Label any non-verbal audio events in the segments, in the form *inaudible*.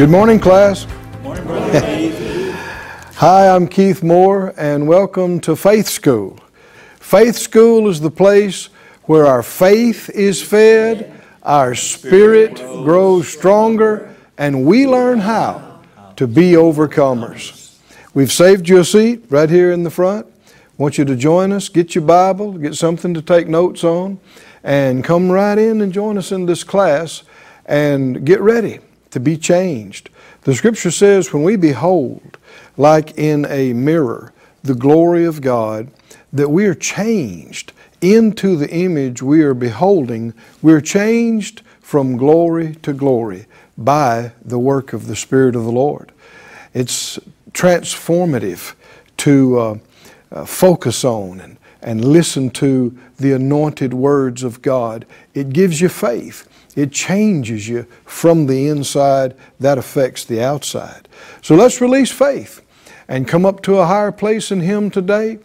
Good morning, class. Morning, Brother Keith. *laughs* Hi, I'm Keith Moore, and welcome to Faith School. Faith School is the place where our faith is fed, our spirit grows stronger, and we learn how to be overcomers. We've saved you a seat right here in the front. want you to join us, get your Bible, get something to take notes on, and come right in and join us in this class and get ready to be changed. The scripture says, when we behold, like in a mirror, the glory of God, that we are changed into the image we are beholding. We're changed from glory to glory by the work of the Spirit of the Lord. It's transformative to uh, uh, focus on and, and listen to the anointed words of God. It gives you faith. It changes you from the inside. That affects the outside. So let's release faith and come up to a higher place in Him today.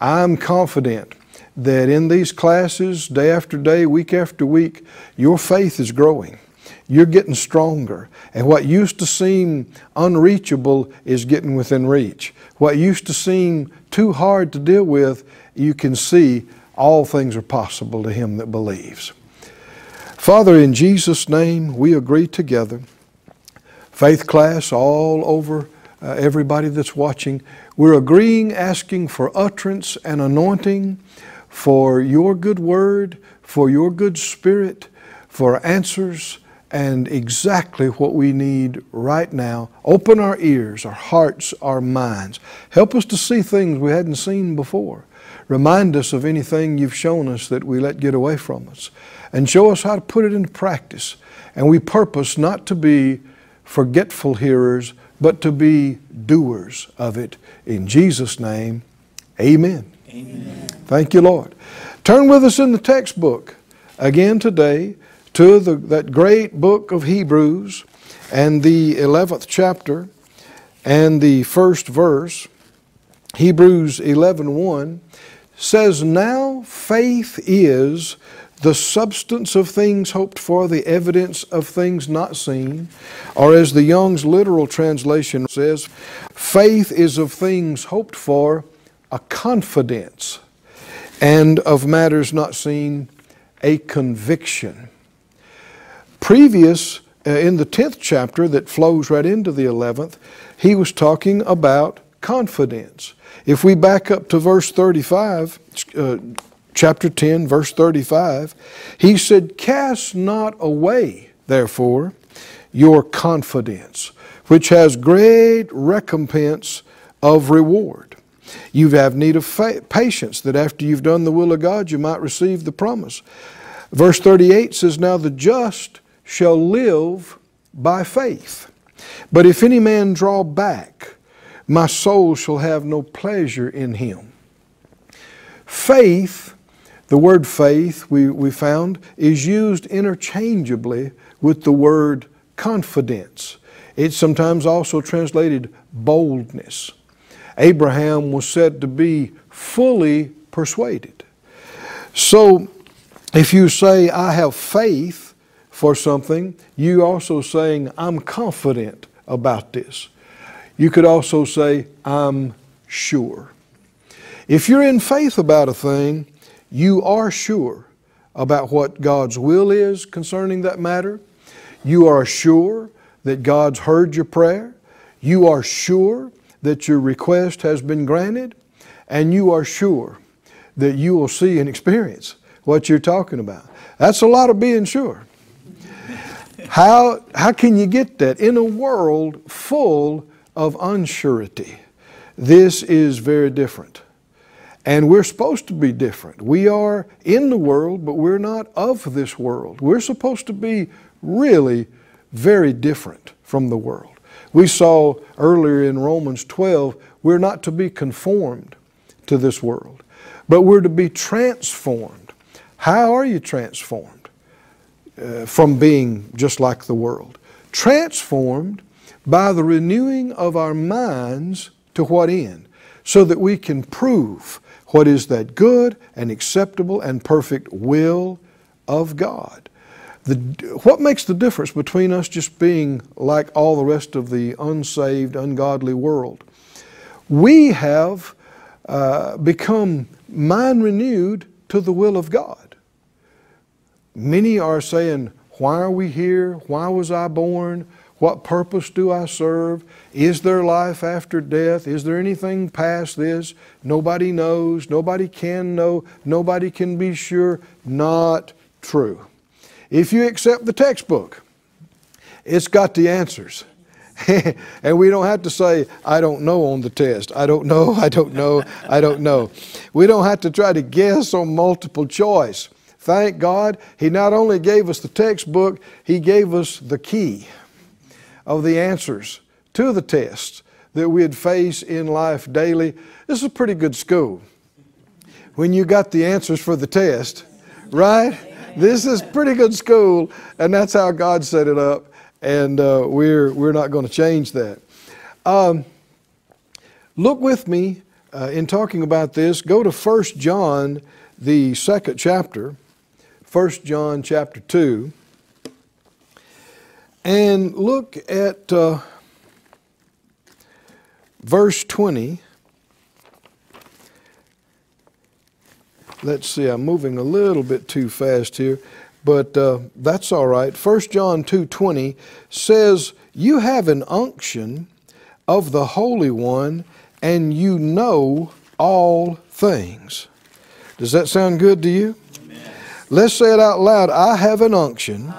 I'm confident that in these classes, day after day, week after week, your faith is growing. You're getting stronger. And what used to seem unreachable is getting within reach. What used to seem too hard to deal with, you can see all things are possible to him that believes. Father, in Jesus' name, we agree together. Faith class all over uh, everybody that's watching, we're agreeing, asking for utterance and anointing for your good word, for your good spirit, for answers and exactly what we need right now. Open our ears, our hearts, our minds. Help us to see things we hadn't seen before. Remind us of anything you've shown us that we let get away from us and show us how to put it into practice. And we purpose not to be forgetful hearers, but to be doers of it. In Jesus' name, amen. Amen. Thank you, Lord. Turn with us in the textbook again today to the, that great book of Hebrews and the 11th chapter and the first verse. Hebrews 11.1 1, says, Now faith is the substance of things hoped for, the evidence of things not seen. Or as the Young's literal translation says, faith is of things hoped for, a confidence, and of matters not seen, a conviction. Previous, uh, in the 10th chapter that flows right into the 11th, he was talking about confidence. If we back up to verse 35, uh, chapter 10, verse 35, he said, Cast not away, therefore, your confidence, which has great recompense of reward. You have need of patience, that after you've done the will of God, you might receive the promise. Verse 38 says, Now the just shall live by faith. But if any man draw back, my soul shall have no pleasure in him. Faith the word faith, we, we found, is used interchangeably with the word confidence. It's sometimes also translated boldness. Abraham was said to be fully persuaded. So, if you say, I have faith for something, you are also saying, I'm confident about this. You could also say, I'm sure. If you're in faith about a thing, you are sure about what God's will is concerning that matter. You are sure that God's heard your prayer. You are sure that your request has been granted. And you are sure that you will see and experience what you're talking about. That's a lot of being sure. How, how can you get that in a world full of unsurety? This is very different. And we're supposed to be different. We are in the world, but we're not of this world. We're supposed to be really very different from the world. We saw earlier in Romans 12, we're not to be conformed to this world, but we're to be transformed. How are you transformed? Uh, from being just like the world. Transformed by the renewing of our minds to what end? So that we can prove what is that good and acceptable and perfect will of God. The, what makes the difference between us just being like all the rest of the unsaved, ungodly world? We have uh, become mind renewed to the will of God. Many are saying, Why are we here? Why was I born? What purpose do I serve? Is there life after death? Is there anything past this? Nobody knows. Nobody can know. Nobody can be sure. Not true. If you accept the textbook, it's got the answers. *laughs* and we don't have to say, I don't know on the test. I don't know, *laughs* I don't know, *laughs* I don't know. We don't have to try to guess on multiple choice. Thank God, He not only gave us the textbook, He gave us the key of the answers to the tests that we'd face in life daily. This is a pretty good school. When you got the answers for the test, right? This is pretty good school, and that's how God set it up, and uh, we're, we're not going to change that. Um, look with me uh, in talking about this. Go to 1 John, the second chapter, 1 John chapter 2. And look at uh, verse 20. Let's see, I'm moving a little bit too fast here, but uh, that's all right. 1 John 2.20 says, You have an unction of the Holy One, and you know all things. Does that sound good to you? Amen. Let's say it out loud. I have an unction.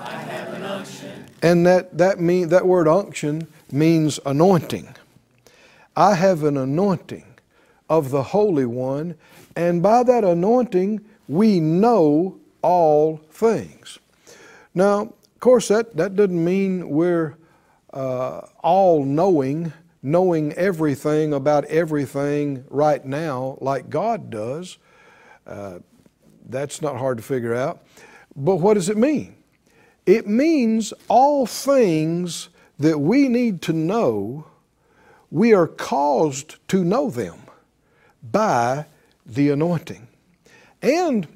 And that, that, mean, that word unction means anointing. I have an anointing of the Holy One, and by that anointing, we know all things. Now, of course, that, that doesn't mean we're uh, all knowing, knowing everything about everything right now like God does. Uh, that's not hard to figure out. But what does it mean? It means all things that we need to know, we are caused to know them by the anointing. And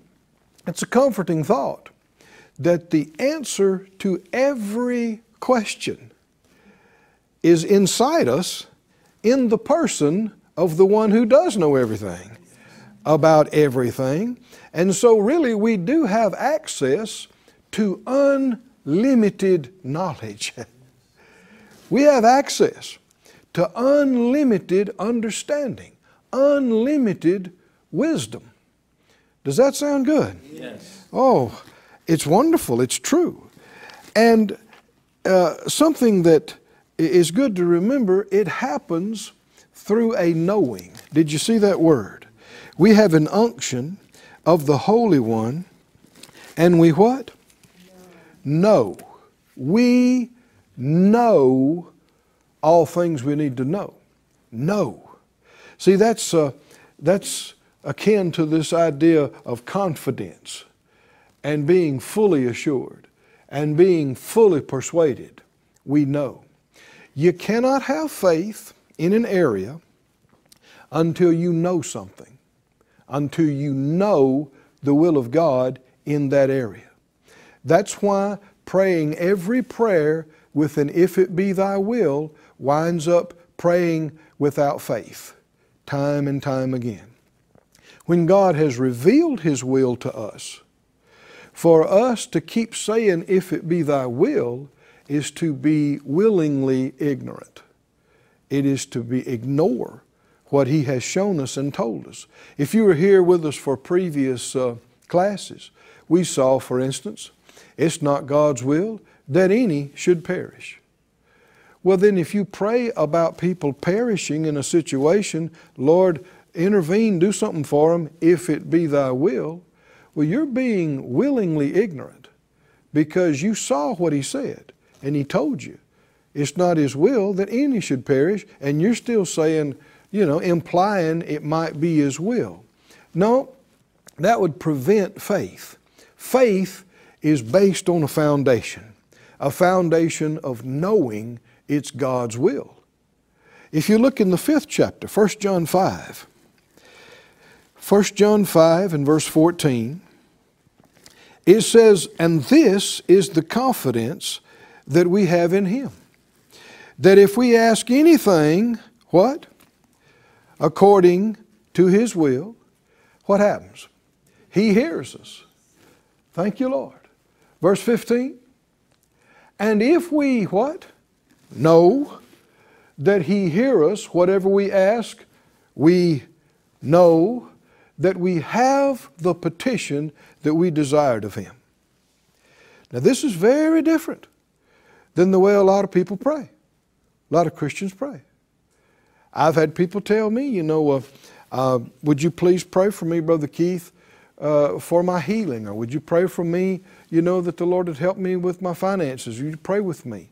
it's a comforting thought that the answer to every question is inside us in the person of the one who does know everything about everything. And so, really, we do have access to unlimited knowledge. *laughs* we have access to unlimited understanding, unlimited wisdom. Does that sound good? Yes. Oh, it's wonderful. It's true. And uh, something that is good to remember it happens through a knowing. Did you see that word? We have an unction of the Holy One, and we what? Know. We know all things we need to know. Know. See, that's, uh, that's akin to this idea of confidence and being fully assured and being fully persuaded. We know. You cannot have faith in an area until you know something, until you know the will of God in that area. That's why praying every prayer with an if it be thy will winds up praying without faith, time and time again. When God has revealed His will to us, for us to keep saying, if it be thy will, is to be willingly ignorant. It is to be ignore what He has shown us and told us. If you were here with us for previous uh, classes, we saw, for instance, it's not God's will that any should perish. Well, then, if you pray about people perishing in a situation, Lord, intervene, do something for them if it be thy will, well, you're being willingly ignorant because you saw what he said and he told you. It's not his will that any should perish, and you're still saying, you know, implying it might be his will. No, that would prevent faith. Faith is based on a foundation, a foundation of knowing it's God's will. If you look in the fifth chapter, 1 John 5, 1 John 5 and verse 14, it says, and this is the confidence that we have in Him. That if we ask anything, what? According to His will, what happens? He hears us. Thank you, Lord. Verse 15. And if we, what? Know that He hear us, whatever we ask, we know that we have the petition that we desired of Him. Now, this is very different than the way a lot of people pray. A lot of Christians pray. I've had people tell me, you know, uh, uh, would you please pray for me, Brother Keith, uh, for my healing? Or would you pray for me, you know, that the Lord had helped me with my finances? You pray with me?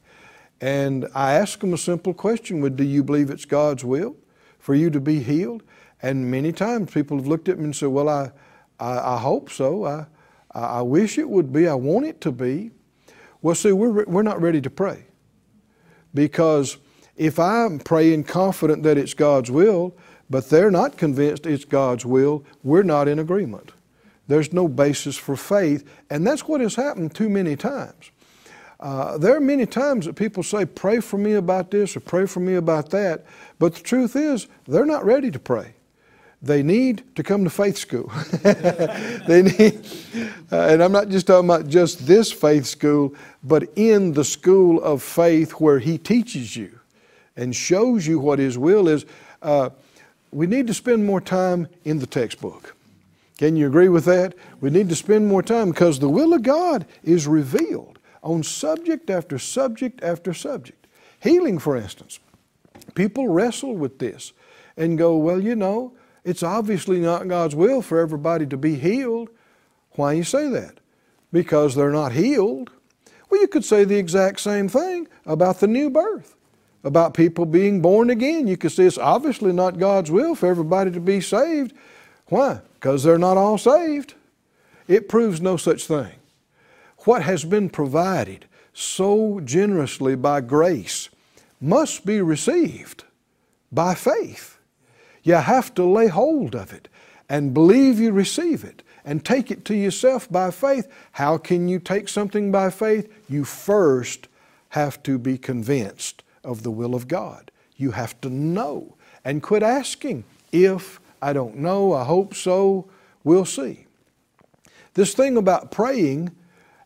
And I ask them a simple question Would do you believe it's God's will for you to be healed? And many times people have looked at me and said, Well, I, I, I hope so. I, I wish it would be. I want it to be. Well, see, we're, we're not ready to pray. Because if I'm praying confident that it's God's will, but they're not convinced it's God's will, we're not in agreement. There's no basis for faith, and that's what has happened too many times. Uh, there are many times that people say, Pray for me about this or pray for me about that, but the truth is, they're not ready to pray they need to come to faith school. *laughs* they need, uh, and I'm not just talking about just this faith school, but in the school of faith where He teaches you and shows you what His will is. Uh, we need to spend more time in the textbook. Can you agree with that? We need to spend more time because the will of God is revealed on subject after subject after subject. Healing, for instance. People wrestle with this and go, well, you know, it's obviously not God's will for everybody to be healed. Why you say that? Because they're not healed. Well, you could say the exact same thing about the new birth, about people being born again. You could say it's obviously not God's will for everybody to be saved. Why? Because they're not all saved. It proves no such thing. What has been provided so generously by grace must be received by faith. You have to lay hold of it and believe you receive it and take it to yourself by faith. How can you take something by faith? You first have to be convinced of the will of God. You have to know and quit asking if I don't know, I hope so, we'll see. This thing about praying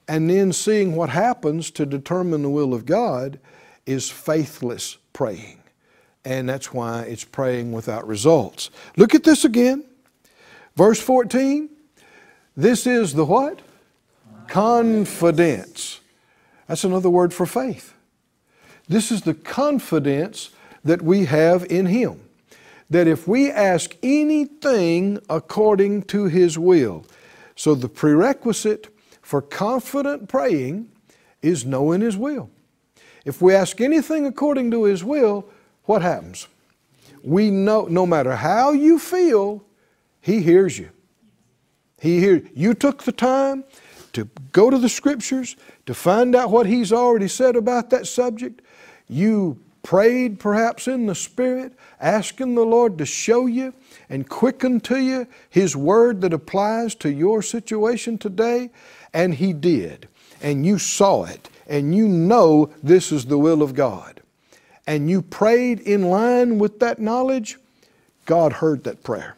and then seeing what happens to determine the will of God is faithless praying and that's why it's praying without results. Look at this again. Verse 14. This is the what? Confidence. That's another word for faith. This is the confidence that we have in Him. That if we ask anything according to His will, so the prerequisite for confident praying is knowing His will. If we ask anything according to His will, what happens? We know no matter how you feel, He hears you. He hears you took the time to go to the scriptures to find out what He's already said about that subject. You prayed perhaps in the Spirit, asking the Lord to show you and quicken to you His Word that applies to your situation today, and He did. And you saw it, and you know this is the will of God and you prayed in line with that knowledge, God heard that prayer.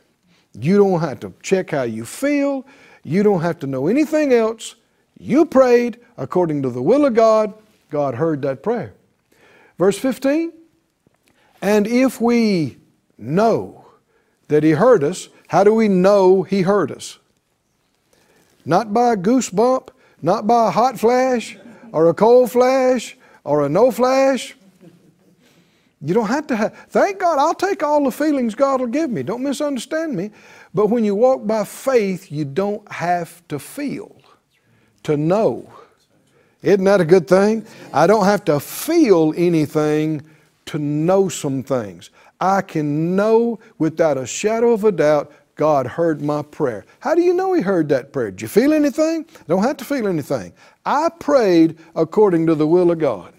You don't have to check how you feel. You don't have to know anything else. You prayed according to the will of God. God heard that prayer. Verse 15 And if we know that He heard us, how do we know He heard us? Not by a goosebump, not by a hot flash, or a cold flash, or a no flash. You don't have to have, thank God, I'll take all the feelings God will give me. Don't misunderstand me. But when you walk by faith, you don't have to feel, to know. Isn't that a good thing? I don't have to feel anything to know some things. I can know without a shadow of a doubt God heard my prayer. How do you know He heard that prayer? Did you feel anything? I Don't have to feel anything. I prayed according to the will of God.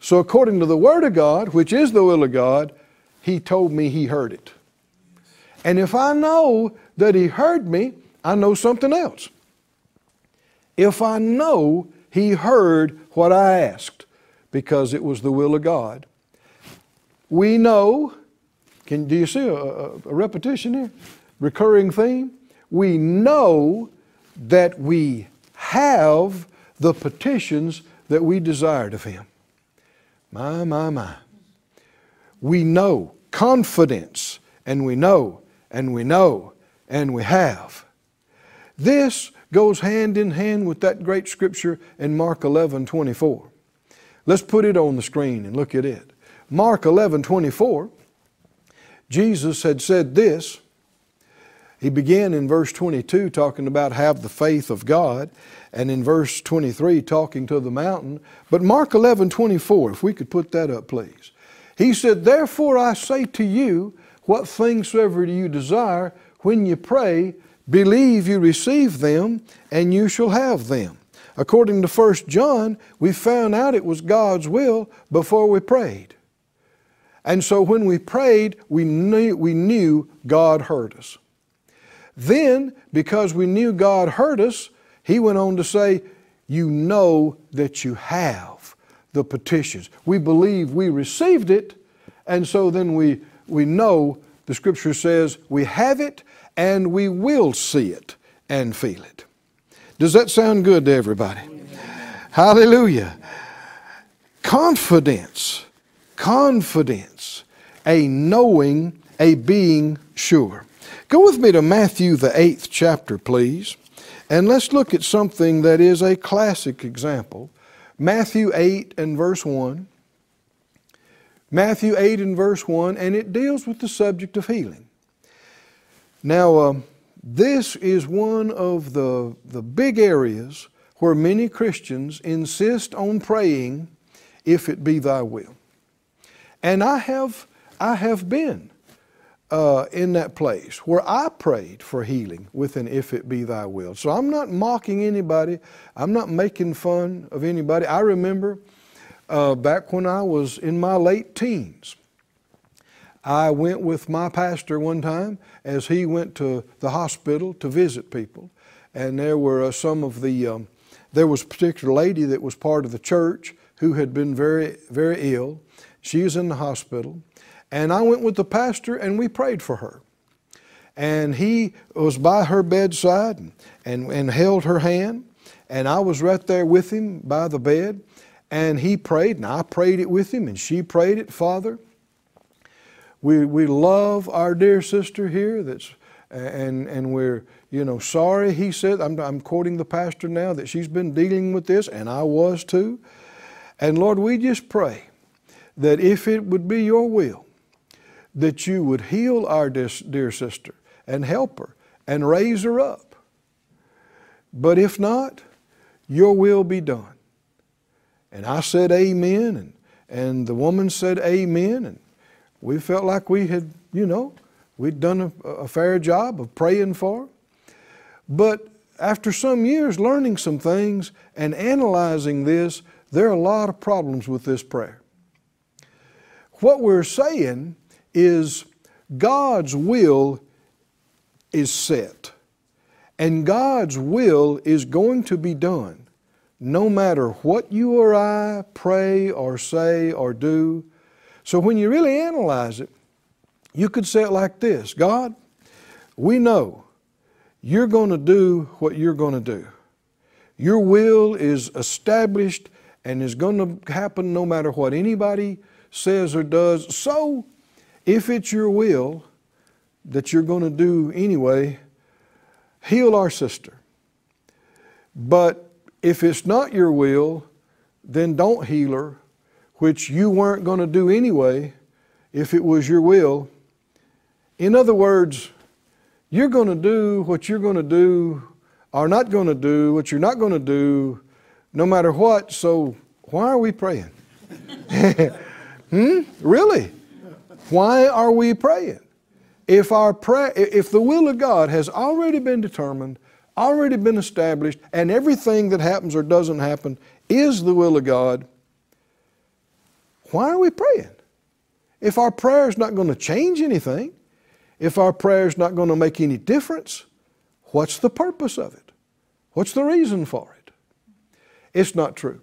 So, according to the Word of God, which is the will of God, He told me He heard it. And if I know that He heard me, I know something else. if I know He heard what I asked because it was the will of God. We know, can, do you see a, a, repetition here? Recurring theme? We know that we have the petitions that we desired of Him. My, my, my. We know, confidence, and we know, and we know, and we have. This goes hand in hand with that great scripture in Mark 11 24. Let's put it on the screen and look at it. Mark 11 24, Jesus had said this. He began in verse 22 talking about have the faith of God, and in verse 23 talking to the mountain. But Mark 11 24, if we could put that up, please. He said, Therefore I say to you, what things soever you desire, when you pray, believe you receive them, and you shall have them. According to 1 John, we found out it was God's will before we prayed. And so when we prayed, we knew, we knew God heard us. Then, because we knew God heard us, he went on to say, You know that you have the petitions. We believe we received it, and so then we, we know the scripture says we have it and we will see it and feel it. Does that sound good to everybody? Hallelujah. Confidence, confidence, a knowing, a being sure. Go with me to Matthew, the eighth chapter, please, and let's look at something that is a classic example. Matthew 8 and verse 1. Matthew 8 and verse 1, and it deals with the subject of healing. Now, uh, this is one of the, the big areas where many Christians insist on praying, if it be thy will. And I have, I have been uh, in that place where I prayed for healing with an if it be thy will. So I'm not mocking anybody, I'm not making fun of anybody. I remember uh, back when I was in my late teens, I went with my pastor one time as he went to the hospital to visit people. And there were uh, some of the, um, there was a particular lady that was part of the church who had been very, very ill. She was in the hospital. And I went with the pastor and we prayed for her. And he was by her bedside and, and, and held her hand. And I was right there with him by the bed. And he prayed, and I prayed it with him, and she prayed it, Father. We, we love our dear sister here that's and and we're you know sorry he said I'm, I'm quoting the pastor now that she's been dealing with this and i was too and lord we just pray that if it would be your will that you would heal our dear sister and help her and raise her up. But if not, your will be done. And I said amen, and, and the woman said amen, and we felt like we had, you know, we'd done a, a fair job of praying for. But after some years learning some things and analyzing this, there are a lot of problems with this prayer. What we're saying is God's will is set. And God's will is going to be done no matter what you or I pray or say or do. So when you really analyze it, you could say it like this God, we know you're going to do what you're going to do. Your will is established and is going to happen no matter what anybody says or does. So if it's your will that you're going to do anyway, heal our sister. But if it's not your will, then don't heal her, which you weren't going to do anyway if it was your will. In other words, you're going to do what you're going to do or not going to do what you're not going to do no matter what, so why are we praying? *laughs* hmm? Really? Why are we praying? If our prayer, if the will of God has already been determined, already been established, and everything that happens or doesn't happen is the will of God, why are we praying? If our prayer is not going to change anything, if our prayer is not going to make any difference, what's the purpose of it? What's the reason for it? It's not true.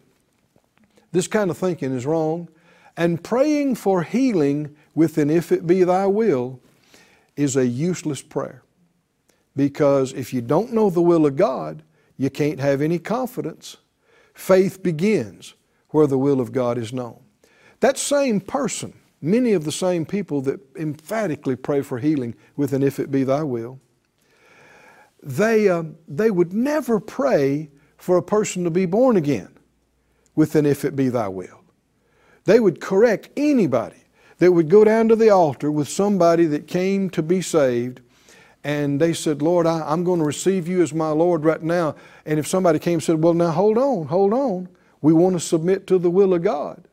This kind of thinking is wrong. And praying for healing with an if it be thy will is a useless prayer. Because if you don't know the will of God, you can't have any confidence. Faith begins where the will of God is known. That same person, many of the same people that emphatically pray for healing with an if it be thy will, they, uh, they would never pray for a person to be born again with an if it be thy will. They would correct anybody that would go down to the altar with somebody that came to be saved and they said, Lord, I, am going to receive you as my Lord right now. And if somebody came and said, Well, now hold on, hold on. We want to submit to the will of God.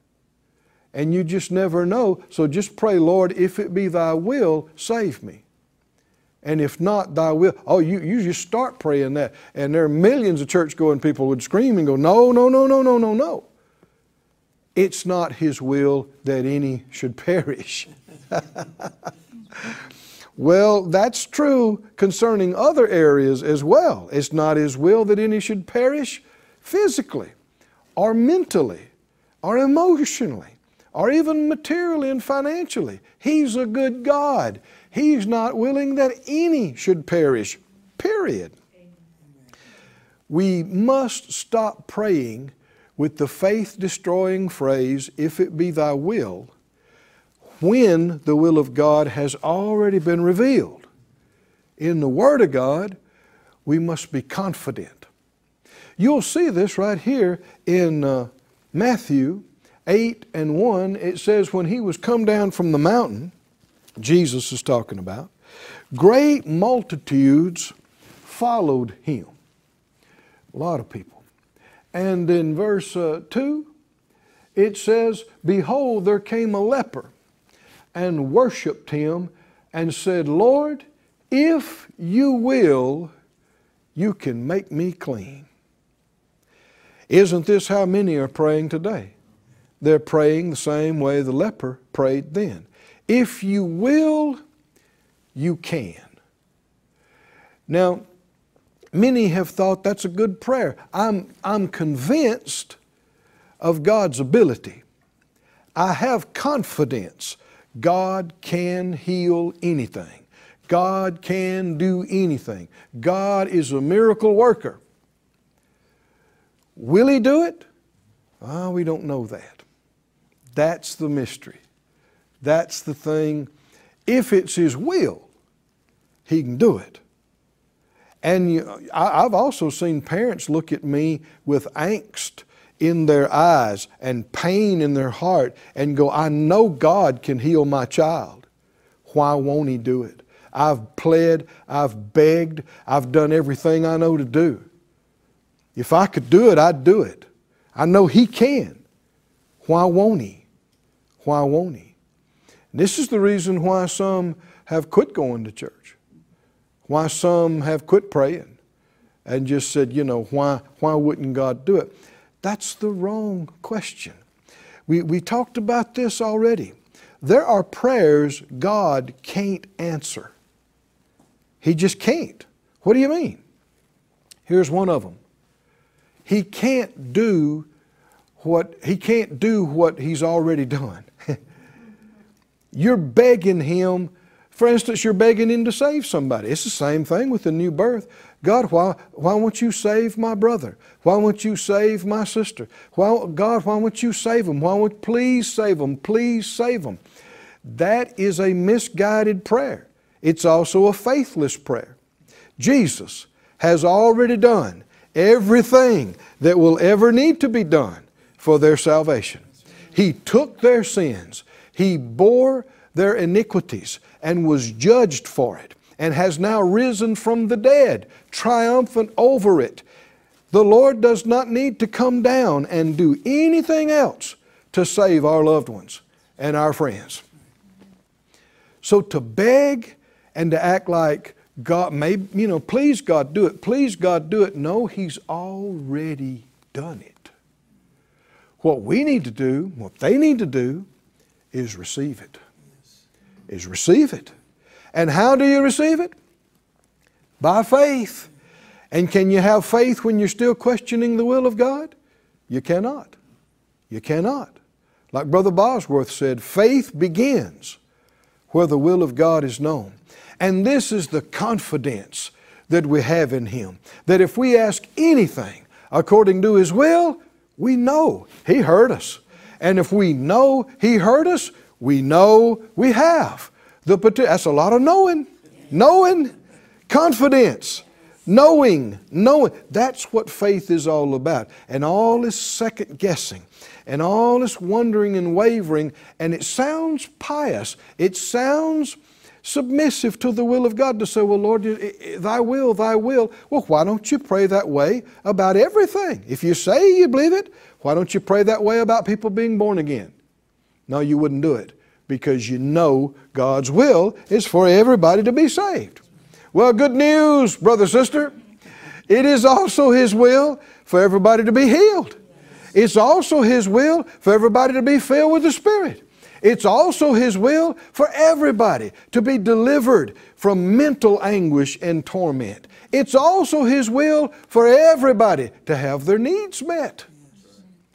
And you just never know. So just pray, Lord, if it be thy will, save me. And if not, thy will. Oh, you, you just start praying that. And there are millions of church going people would scream and go, No, no, no, no, no, no, no. It's not his will that any should *laughs* perish. *laughs* Well, that's true concerning other areas as well. It's not His will that any should perish physically, or mentally, or emotionally, or even materially and financially. He's a good God. He's not willing that any should perish, period. We must stop praying with the faith destroying phrase, if it be thy will, when the will of God has already been revealed. In the Word of God, we must be confident. You'll see this right here in uh, Matthew 8 and 1. It says, When he was come down from the mountain, Jesus is talking about, great multitudes followed him. A lot of people. And in verse uh, 2, it says, Behold, there came a leper and worshiped him and said, Lord, if you will, you can make me clean. Isn't this how many are praying today? They're praying the same way the leper prayed then. If you will, you can. Now, many have thought that's a good prayer. I'm, I'm convinced of God's ability. I have confidence God can heal anything. God can do anything. God is a miracle worker. Will He do it? Ah, we don't know that. That's the mystery. That's the thing. If it's His will, He can do it. And you, I, I've also seen parents look at me with angst in their eyes and pain in their heart and go, I know God can heal my child. Why won't He do it? I've pled, I've begged, I've done everything I know to do. If I could do it, I'd do it. I know He can. Why won't He? Why won't He? And this is the reason why some have quit going to church, why some have quit praying and just said, you know, why, why wouldn't God do it? That's the wrong question. We, we talked about this already. There are prayers God can't answer. He just can't. What do you mean? Here's one of them. He can't do what he can't do what he's already done. You're begging him for instance, you're begging Him to save somebody. It's the same thing with the new birth. God, why, why won't you save my brother? Why won't you save my sister? Why, God, why won't you save them? Why won't please save them? Please save them. That is a misguided prayer. It's also a faithless prayer. Jesus has already done everything that will ever need to be done for their salvation. He took their sins. He bore their iniquities and was judged for it and has now risen from the dead, triumphant over it. The Lord does not need to come down and do anything else to save our loved ones and our friends. So to beg and to act like God, maybe, you know, please God do it, please God do it. No, He's already done it. What we need to do, what they need to do, is receive it is receive it. And how do you receive it? By faith. And can you have faith when you're still questioning the will of God? You cannot. You cannot. Like Brother Bosworth said, faith begins where the will of God is known. And this is the confidence that we have in Him. That if we ask anything according to His will, we know He heard us. And if we know He heard us, we know we have. The, that's a lot of knowing. Knowing, confidence. Knowing, knowing. That's what faith is all about. And all this second guessing and all this wondering and wavering, and it sounds pious. It sounds submissive to the will of God to say, Well, Lord, thy will, thy will. Well, why don't you pray that way about everything? If you say you believe it, why don't you pray that way about people being born again? No, you wouldn't do it because you know God's will is for everybody to be saved. Well, good news, brother, sister. It is also His will for everybody to be healed. It's also His will for everybody to be filled with the Spirit. It's also His will for everybody to be delivered from mental anguish and torment. It's also His will for everybody to have their needs met.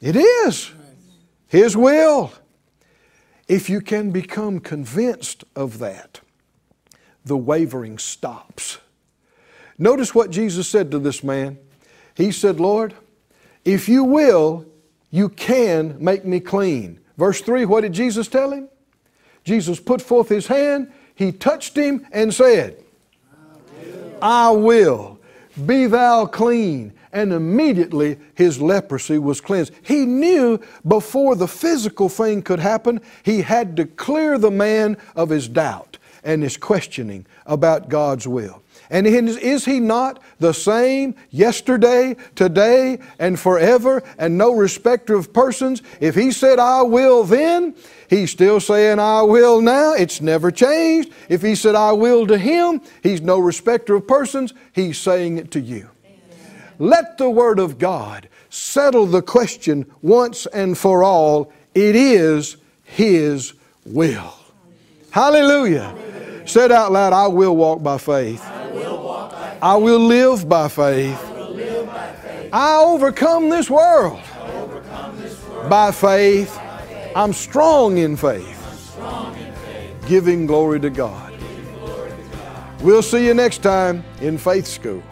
It is His will. If you can become convinced of that, the wavering stops. Notice what Jesus said to this man. He said, Lord, if you will, you can make me clean. Verse 3, what did Jesus tell him? Jesus put forth his hand, he touched him, and said, I will, I will. be thou clean. And immediately his leprosy was cleansed. He knew before the physical thing could happen, he had to clear the man of his doubt and his questioning about God's will. And is he not the same yesterday, today, and forever, and no respecter of persons? If he said, I will then, he's still saying, I will now. It's never changed. If he said, I will to him, he's no respecter of persons. He's saying it to you. Let the Word of God settle the question once and for all. It is His will. Hallelujah. Said out loud, I will walk by faith. I will live by faith. I overcome this world by faith. I'm strong in faith. Giving glory to God. We'll see you next time in Faith School.